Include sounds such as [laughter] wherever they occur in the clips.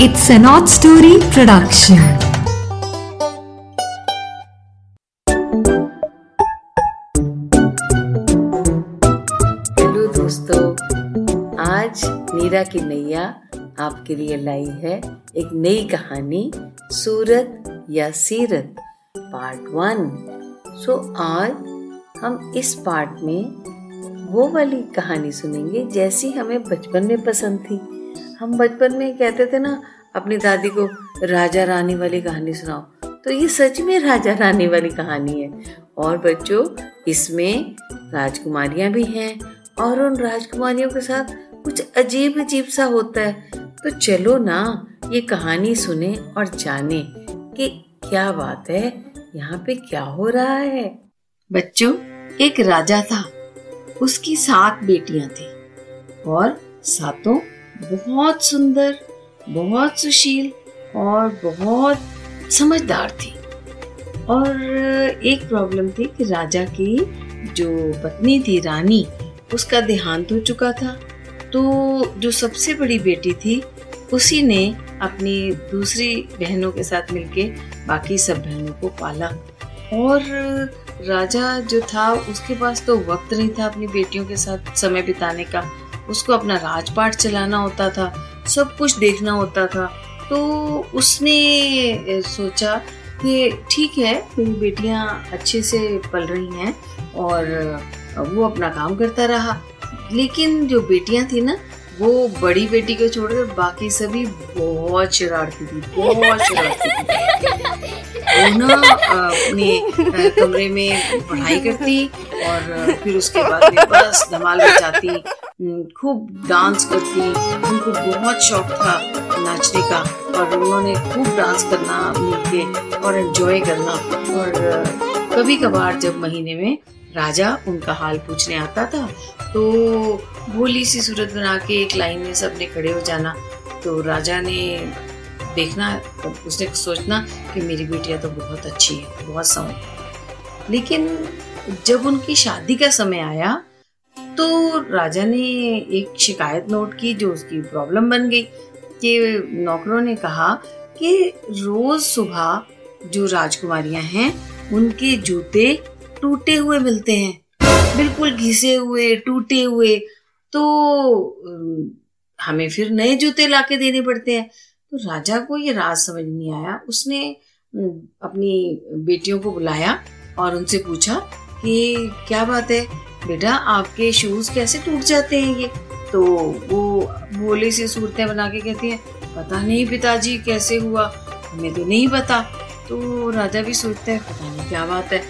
It's an odd story production. Hello दोस्तों, आज नीरा की नैया आपके लिए लाई है एक नई कहानी, सूरत या सीरत पार्ट वन सो आज हम इस पार्ट में वो वाली कहानी सुनेंगे जैसी हमें बचपन में पसंद थी हम बचपन में कहते थे ना, अपनी दादी को, राजा रानी वाली कहानी सुनाओ। तो ये सच में राजा रानी वाली कहानी है। और बच्चों, इसमें राजकुमारियाँ भी हैं और उन राजकुमारियों के साथ कुछ अजीब अजीब सा होता है। तो चलो ना, ये कहानी सुने और जाने कि क्या बात है, यहाँ पे क्या हो रहा है। बच्चों, एक राजा था। उसकी सात बेटियाँ थी और सातों बहुत सुंदर, बहुत सुशील और बहुत समझदार थी। और एक प्रॉब्लम थी कि राजा की जो पत्नी थी रानी, उसका देहांत हो चुका था। तो जो सबसे बड़ी बेटी थी, उसी ने अपनी दूसरी बहनों के साथ मिलके बाकी सब बहनों को पाला। और राजा जो था, उसके पास तो वक्त नहीं था अपनी बेटियों के साथ समय बिताने का। उसको अपना राजपाट चलाना होता था, सब कुछ देखना होता था। तो उसने सोचा कि ठीक है, मेरी बेटियाँ अच्छे से पल रही हैं और वो अपना काम करता रहा। लेकिन जो बेटियाँ थी ना, वो बड़ी बेटी को छोड़कर बाकी सभी बहुत शरारती थी, बहुत शरारती थी। [laughs] ना अपने कमरे में पढ़ाई करती और फिर उसके बाद में बस धमाल मचाती खूब डांस करती। उनको बहुत शौक था नाचने का और उन्होंने खूब डांस करना, मिलके और एंजॉय करना। और कभी कभार जब महीने में राजा उनका हाल पूछने आता था तो भोली सी सूरत बना के एक लाइन में सबने खड़े हो जाना। तो राजा ने देखना, उसने सोचना कि मेरी बेटियाँ तो बहुत अच्छी है, बहुत समझ लेकिन जब उनकी शादी का समय आया तो राजा ने एक शिकायत नोट की जो उसकी प्रॉब्लम बन गई कि नौकरों ने कहा कि रोज सुबह जो राजकुमारियाँ हैं, उनके जूते टूटे हुए मिलते हैं, बिल्कुल घिसे हुए, टूटे हुए तो हमें फिर नए जूते लाके देने पड़ते हैं। तो राजा को ये राज समझ नहीं आया। उसने अपनी बेटियों को बुलाया और उनसे पूछा कि क्या बात है? बेटा, आपके शूज़ कैसे टूट जाते हैं ये? तो वो बोले से सूरतें बना के कहती हैं, पता नहीं पिताजी, कैसे हुआ? हमें तो नहीं पता। तो राजा भी सोचता है, पता नहीं क्या बात है?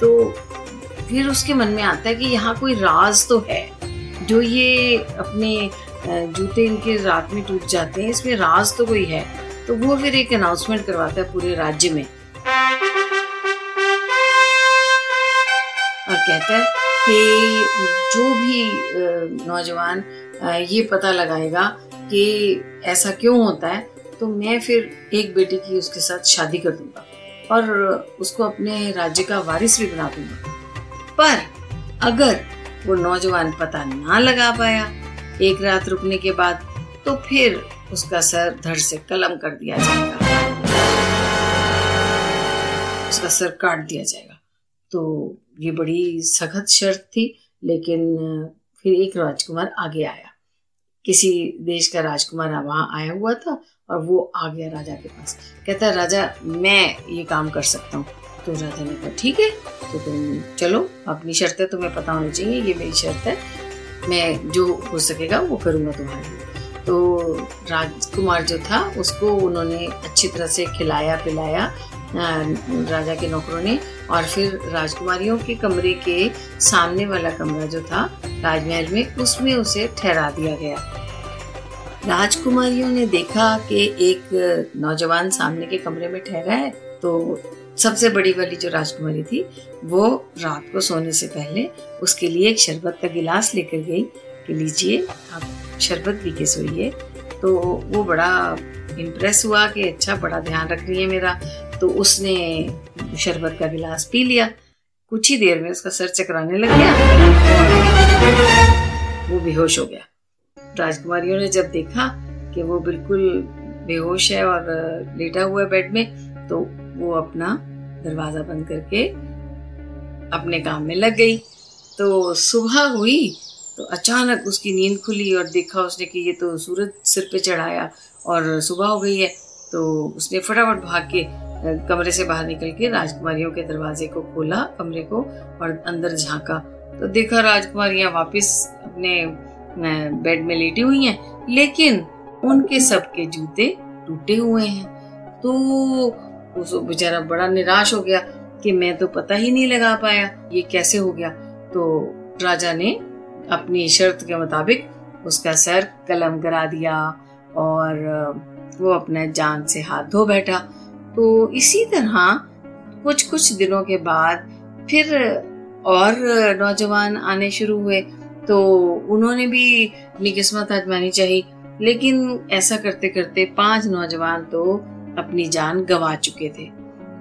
तो फिर उसके मन में आता है कि यहाँ कोई राज तो है, जो ये अपने जूते इनके रात में टूट जाते हैं, इसमें राज तो कोई है। तो वो फिर एक अनाउंसमेंट करवाता है पूरे राज्य में। और कहता है कि जो भी नौजवान ये पता लगाएगा कि ऐसा क्यों होता है तो मैं फिर एक बेटी की उसके साथ शादी कर दूँगा और उसको अपने राज्य का वारिस भी बना दूँगा। पर अगर वो नौजवान पता ना लगा पाया एक रात रुकने के बाद तो फिर उसका सर धड़ से कलम कर दिया जाएगा। उसका सर काट दिया जाएगा। तो ये बड़ी सख्त शर्त थी, लेकिन फिर एक राजकुमार आगे आया। किसी देश का राजकुमार वहाँ आया हुआ था और वो आ गया राजा के पास। कहता है, राजा, मैं ये काम कर सकता हूँ। तो राजा ने कहा, ठीक है तो तुम चलो, अपनी शर्तें तुम्हें पता होनी चाहिए, ये मेरी शर्त है। मैं जो हो सकेगा वो करूँगा तुम्हारे तो राजकुमार जो था, उसको उन्होंने अच्छी तरह से खिलाया, पिलाया राजा के नौकरों ने। और फिर राजकुमारियों के कमरे के सामने वाला कमरा जो था, राजमहल में, उसमें उसे ठहरा दिया गया। राजकुमारियों ने देखा कि एक नौजवान सामने के कमरे में ठहरा है तो सबसे बड़ी वाली जो राजकुमारी थी, वो रात को सोने से पहले उसके लिए एक शरबत का गिलास लेकर गई कि लीजिए, आप शरबत पी के सोइए। तो वो बड़ा इम्प्रेस हुआ कि अच्छा बड़ा ध्यान रख रही है मेरा। तो उसने शरबत का गिलास पी लिया। कुछ ही देर में उसका सर चकराने लग गया। वो बेहोश हो गया। राजकुमारियों ने जब देखा कि वो बिल्कुल बेहोश है और लेटा हुआ है बेड में तो वो अपना दरवाज़ा बंद करके अपने काम में लग गई। तो सुबह हुई तो अचानक उसकी नींद खुली और देखा उसने कि ये तो सूरज सिर पे चढ़ाया और सुबह हो गई है। तो उसने फटाफट भाग के कमरे से बाहर निकल के राजकुमारियों के दरवाजे को खोला, कमरे को और अंदर झांका। तो देखा राजकुमारियाँ वापस अपने बेड में लेटी हुई हैं, लेकिन उनके सबके जूते टूटे हुए हैं। तो उस बेचारा बड़ा निराश हो गया कि मैं तो पता ही नहीं लगा पाया ये कैसे हो गया। तो राजा ने अपनी शर्त के मुताबिक उसका सर कलम करा दिया और वो अपने जान से हाथ धो बैठा। तो इसी तरह कुछ कुछ दिनों के बाद फिर और नौजवान आने शुरू हुए। तो उन्होंने भी अपनी किस्मत आजमानी चाहिए। लेकिन ऐसा करते करते पाँच नौजवान तो अपनी जान गंवा चुके थे।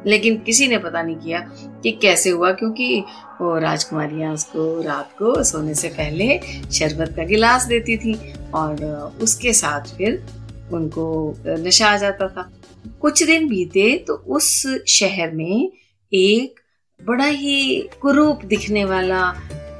लेकिन किसी ने पता नहीं किया कि कैसे हुआ, क्योंकि वो राजकुमारियाँ उसको रात को सोने से पहले शरबत का गिलास देती थी और उसके साथ फिर उनको नशा आ जाता था। कुछ दिन बीते तो उस शहर में एक बड़ा ही कुरूप दिखने वाला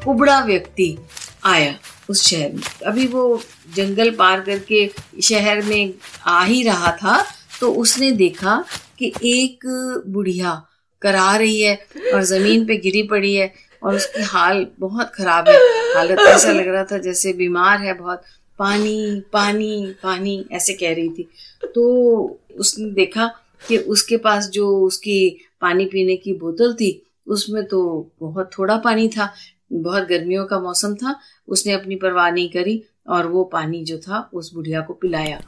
कुबड़ा व्यक्ति आया उस शहर में। अभी वो जंगल पार करके शहर में आ ही रहा था तो उसने देखा कि एक बुढ़िया करा रही है और ज़मीन पे गिरी पड़ी है और उसकी हाल बहुत खराब है। हालत ऐसा लग रहा था जैसे बीमार है बहुत। पानी पानी पानी, ऐसे कह रही थी। तो उसने देखा कि उसके पास जो उसकी पानी पीने की बोतल थी, उसमें तो बहुत थोड़ा पानी था, बहुत गर्मियों का मौसम था, उसने अपनी परवाह नहीं करी और वो पानी जो था उस बुढ़िया को पिलाया।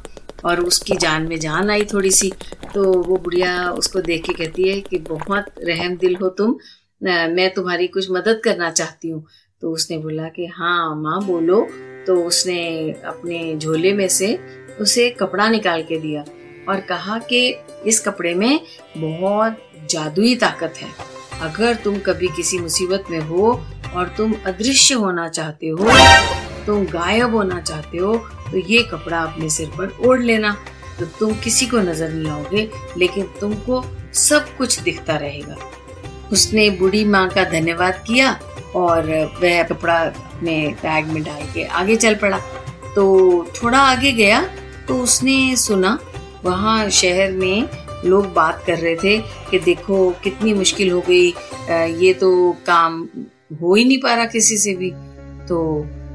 और उसकी जान में जान आई थोड़ी सी तो वो बुढ़िया उसको देख के कहती है कि बहुत रहम दिल हो तुम मैं तुम्हारी कुछ मदद करना चाहती हूँ। तो उसने बोला कि हाँ माँ बोलो। तो उसने अपने झोले में से उसे कपड़ा निकाल के दिया और कहा कि इस कपड़े में बहुत जादुई ताकत है। अगर तुम कभी किसी मुसीबत में हो और तुम अदृश्य होना चाहते हो तुम गायब होना चाहते हो तो ये कपड़ा अपने सिर पर ओढ़ लेना। तो तुम किसी को नज़र नहीं आओगे लेकिन तुमको सब कुछ दिखता रहेगा। उसने बूढ़ी माँ का धन्यवाद किया और वह कपड़ा अपने बैग में डाल के आगे चल पड़ा। तो थोड़ा आगे गया तो उसने सुना, वहाँ शहर में लोग बात कर रहे थे कि देखो कितनी मुश्किल हो गई ये तो काम हो ही नहीं पा रहा किसी से भी। तो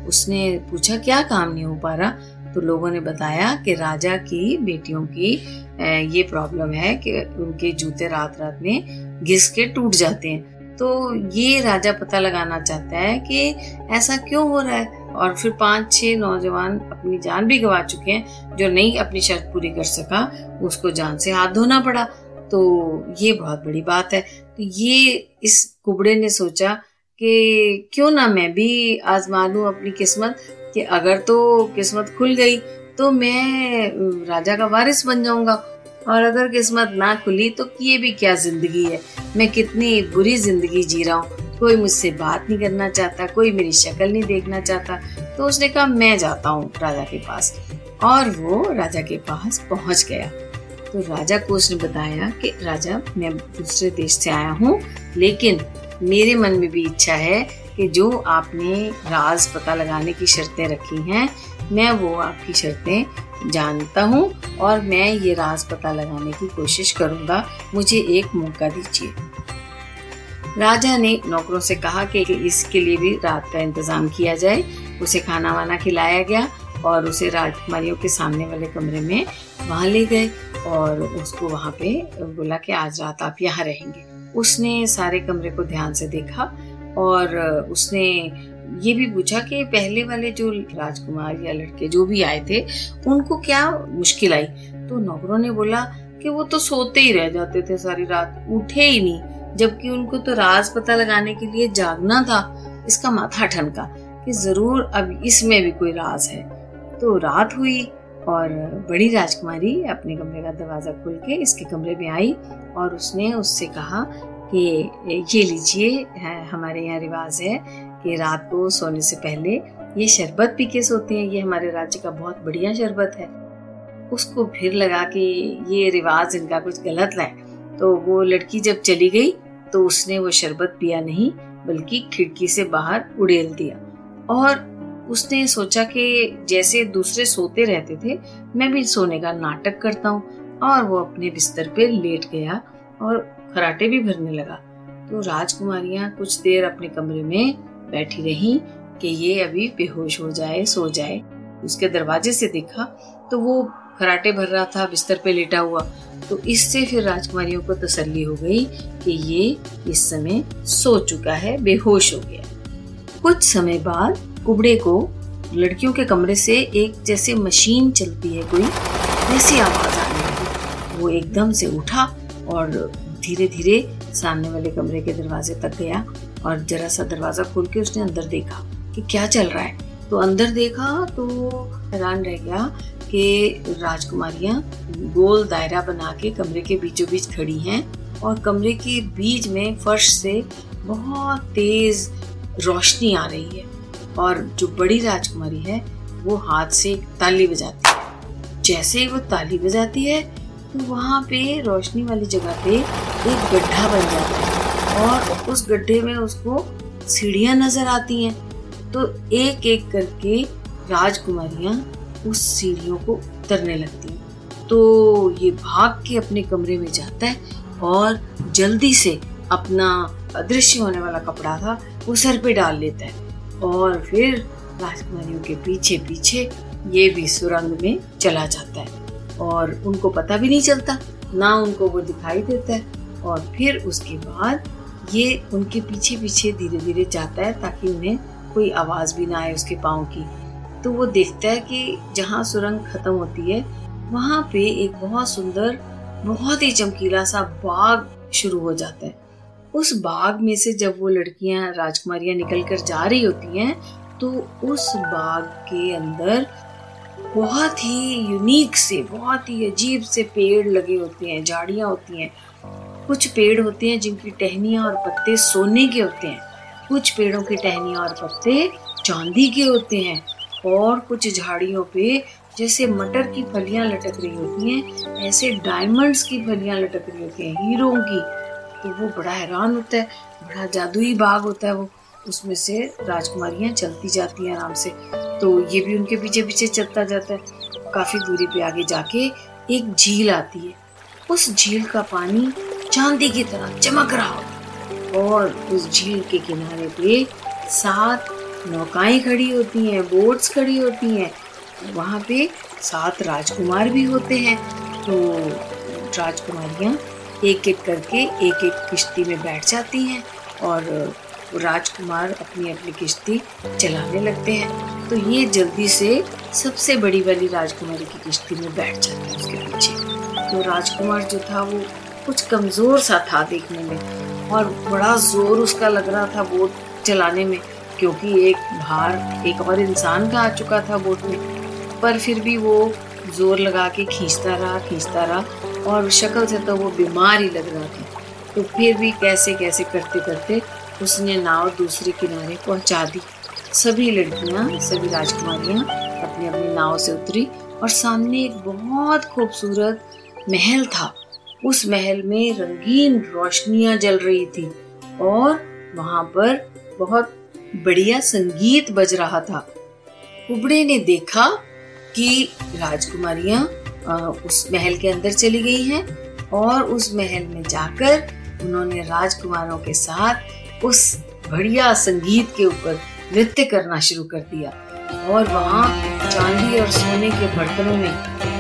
उसने पूछा, क्या काम नहीं हो पा रहा? तो लोगों ने बताया कि राजा की बेटियों की ये प्रॉब्लम है कि उनके जूते रात रात में घिस के टूट जाते हैं। तो ये राजा पता लगाना चाहता है कि ऐसा क्यों हो रहा है? और फिर पाँच छह नौजवान अपनी जान भी गवा चुके हैं, जो नहीं अपनी शर्त पूरी कर सका, उसको जान से हाथ धोना पड़ा। तो ये बहुत बड़ी बात है। तो ये इस कुबड़े ने सोचा कि क्यों ना मैं भी आजमा लूँ अपनी किस्मत कि अगर तो किस्मत खुल गई तो मैं राजा का वारिस बन जाऊँगा। और अगर किस्मत ना खुली तो ये भी क्या ज़िंदगी है? मैं कितनी बुरी ज़िंदगी जी रहा हूँ। कोई मुझसे बात नहीं करना चाहता, कोई मेरी शक्ल नहीं देखना चाहता। तो उसने कहा, मैं जाता हूँ राजा के पास। और वो राजा के पास पहुँच गया। तो राजा को उसने बताया कि, राजा, मैं दूसरे देश से आया हूँ, लेकिन मेरे मन में भी इच्छा है कि जो आपने राज पता लगाने की शर्तें रखी हैं, मैं वो आपकी शर्तें जानता हूँ और मैं ये राज पता लगाने की कोशिश करूँगा। मुझे एक मौका दीजिए। राजा ने नौकरों से कहा कि इसके लिए भी रात का इंतज़ाम किया जाए। उसे खाना वाना खिलाया गया और उसे राजकुमारियों के सामने वाले कमरे में वहाँ ले गए और उसको वहाँ पे बोला कि आज रात आप यहाँ रहेंगे। उसने सारे कमरे को ध्यान से देखा और उसने ये भी पूछा कि पहले वाले जो राजकुमार या लड़के जो भी आए थे, उनको क्या मुश्किल आई? तो नौकरों ने बोला कि वो तो सोते ही रह जाते थे सारी रात, उठे ही नहीं, जबकि उनको तो राज पता लगाने के लिए जागना था। इसका माथा ठनका कि ज़रूर अब इसमें भी कोई राज है। तो रात हुई और बड़ी राजकुमारी अपने कमरे का दरवाज़ा खोल के इसके कमरे में आई और उसने उससे कहा कि, ये लीजिए हमारे यहाँ रिवाज है कि रात को सोने से पहले ये शरबत पी के सोते हैं। ये हमारे राज्य का बहुत बढ़िया शरबत है। उसको फिर लगा कि ये रिवाज इनका कुछ गलत है। तो वो लड़की जब चली गई तो उसने वो शरबत पिया नहीं, बल्कि खिड़की से बाहर उड़ेल दिया। और उसने सोचा कि जैसे दूसरे सोते रहते थे, मैं भी सोने का नाटक करता हूँ। और वो अपने बिस्तर पे लेट गया और खराटे भी भरने लगा। तो राजकुमारियाँ कुछ देर अपने कमरे में बैठी रही कि ये अभी बेहोश हो जाए, सो जाए। उसके दरवाजे से देखा तो वो खराटे भर रहा था, बिस्तर पे लेटा हुआ। तो इससे फिर राजकुमारियों को तसल्ली हो गई कि ये इस समय सो चुका है, बेहोश हो गया। कुछ समय बाद कुबड़े को लड़कियों के कमरे से एक जैसे मशीन चलती है कोई, वैसी आवाज़ आने लगी। वो एकदम से उठा और धीरे धीरे सामने वाले कमरे के दरवाजे तक गया और जरा सा दरवाज़ा खोल के उसने अंदर देखा कि क्या चल रहा है। तो अंदर देखा तो हैरान रह गया कि राजकुमारियाँ गोल दायरा बना के कमरे के बीचों बीच खड़ी हैं और कमरे के बीच में फर्श से बहुत तेज रोशनी आ रही है। और जो बड़ी राजकुमारी है, वो हाथ से ताली बजाती है। जैसे ही वो ताली बजाती है तो वहाँ पे रोशनी वाली जगह पे एक गड्ढा बन जाता है और उस गड्ढे में उसको सीढ़ियाँ नज़र आती हैं। तो एक एक करके राजकुमारियाँ उस सीढ़ियों को उतरने लगती हैं। तो ये भाग के अपने कमरे में जाता है और जल्दी से अपना अदृश्य होने वाला कपड़ा था, वो सर पे डाल लेता है। और फिर राजकुमारियों के पीछे पीछे ये भी सुरंग में चला जाता है। और उनको पता भी नहीं चलता, ना उनको वो दिखाई देता है। और फिर उसके बाद ये उनके पीछे पीछे धीरे धीरे जाता है ताकि उन्हें कोई आवाज़ भी ना आए उसके पाँव की। तो वो देखता है कि जहाँ सुरंग खत्म होती है, वहाँ पे एक बहुत सुंदर, बहुत ही चमकीला सा बाग शुरू हो जाता है। उस बाग में से जब वो लड़कियाँ राजकुमारियाँ निकल कर जा रही होती हैं तो उस बाग के अंदर बहुत ही यूनिक से, बहुत ही अजीब से पेड़ लगे होते हैं, झाड़ियाँ होती हैं। कुछ पेड़ होते हैं जिनकी टहनियाँ और पत्ते सोने के होते हैं। कुछ पेड़ों की टहनियाँ और पत्ते चांदी के होते हैं और कुछ झाड़ियों पे जैसे मटर की फलियाँ लटक रही होती हैं, ऐसे डायमंड्स की फलियाँ लटक रही होती हैं, हीरों की। तो वो बड़ा हैरान होता है, बड़ा जादुई बाग होता है वो। उसमें से राजकुमारियाँ चलती जाती हैं आराम से। तो ये भी उनके पीछे पीछे चलता जाता है। काफ़ी दूरी पे आगे जाके एक झील आती है। उस झील का पानी चांदी की तरह चमक रहा होता और उस झील के किनारे पे सात नौकाएँ खड़ी होती हैं, बोट्स खड़ी होती हैं। वहाँ पे सात राजकुमार भी होते हैं। तो राजकुमारियाँ एक एक करके एक एक किश्ती में बैठ जाती हैं और राजकुमार अपनी अपनी किश्ती चलाने लगते हैं। तो ये जल्दी से सबसे बड़ी वाली राजकुमारी की किश्ती में बैठ जाती है उसके पीछे। तो राजकुमार जो था, वो कुछ कमज़ोर सा था देखने में और बड़ा ज़ोर उसका लग रहा था बोट चलाने में, क्योंकि एक भार, एक और इंसान का आ चुका था बोट में। पर फिर भी वो ज़ोर लगा के खींचता रहा खींचता रहा और शक्ल से तो वो बीमार ही लग रहा था। तो फिर भी कैसे कैसे करते करते उसने नाव दूसरे किनारे पहुँचा दी। सभी लड़कियाँ, सभी राजकुमारियाँ अपनी अपनी नाव से उतरी और सामने एक बहुत खूबसूरत महल था। उस महल में रंगीन रोशनियाँ जल रही थी और वहाँ पर बहुत बढ़िया संगीत बज रहा था। कुबड़े ने देखा कि राजकुमारियाँ उस महल के अंदर चली गई हैं और उस महल में जाकर उन्होंने राजकुमारों के साथ उस बढ़िया संगीत के ऊपर नृत्य करना शुरू कर दिया। और वहाँ चांदी और सोने के बर्तनों में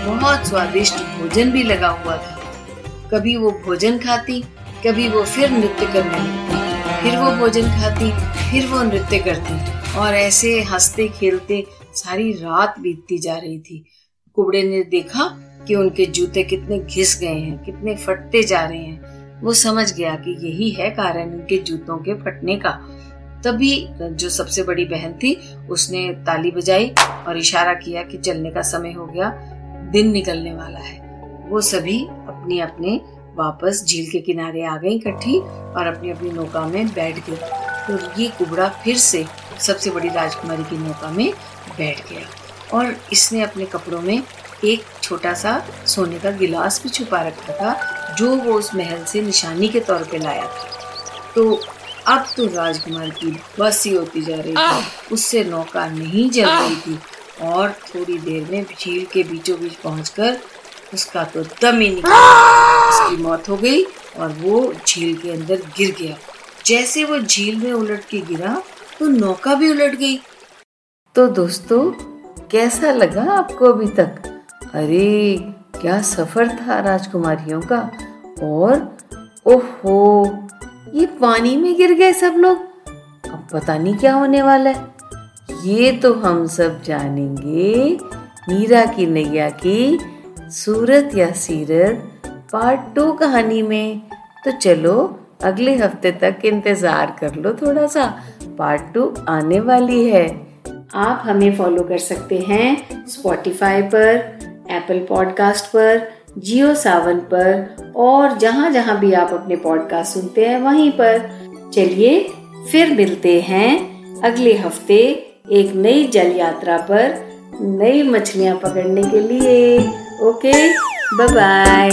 बहुत स्वादिष्ट भोजन भी लगा हुआ था। कभी वो भोजन खाती, कभी वो फिर नृत्य करने लगती, फिर वो भोजन खाती, फिर वो नृत्य करती। और ऐसे हँसते खेलते सारी रात बीतती जा रही थी। कुबड़े ने देखा कि उनके जूते कितने घिस गए हैं, कितने फटते जा रहे हैं। वो समझ गया कि यही है कारण उनके जूतों के फटने का। तभी जो सबसे बड़ी बहन थी, उसने ताली बजाई और इशारा किया कि चलने का समय हो गया, दिन निकलने वाला है। वो सभी अपने अपने वापस झील के किनारे आ गई इकट्ठी और अपनी अपनी नौका में बैठ गई। तो ये कुबड़ा फिर से सबसे बड़ी राजकुमारी की नौका में बैठ गया। और इसने अपने कपड़ों में एक छोटा सा सोने का गिलास भी छुपा रखा था, जो वो उस महल से निशानी के तौर पे लाया था। तो अब तो राजकुमार की बस ही होती जा रही थी। उससे नौका नहीं चल रही थी और थोड़ी देर में झील के बीचों बीच पहुंचकर उसका तो दम ही निकल। उसकी मौत हो गई और वो झील के अंदर गिर गया। जैसे वो झील में उलट के गिरा तो नौका भी उलट गई। तो दोस्तों कैसा लगा आपको अभी तक? अरे, क्या सफ़र था राजकुमारियों का? और, ओहो, ये पानी में गिर गए सब लोग। अब पता नहीं क्या होने वाला है। ये तो हम सब जानेंगे, मीरा की नैया की सूरत या सीरत पार्ट टू कहानी में। तो चलो, अगले हफ़्ते तक इंतज़ार कर लो थोड़ा सा। पार्ट टू आने वाली है। आप हमें फॉलो कर सकते हैं स्पॉटिफाई पर एप्पल पॉडकास्ट पर जियो सावन पर, और जहाँ जहाँ भी आप अपने पॉडकास्ट सुनते हैं, वहीं पर। चलिए, फिर मिलते हैं अगले हफ़्ते एक नई जल यात्रा पर नई मछलियाँ पकड़ने के लिए। Okay bye bye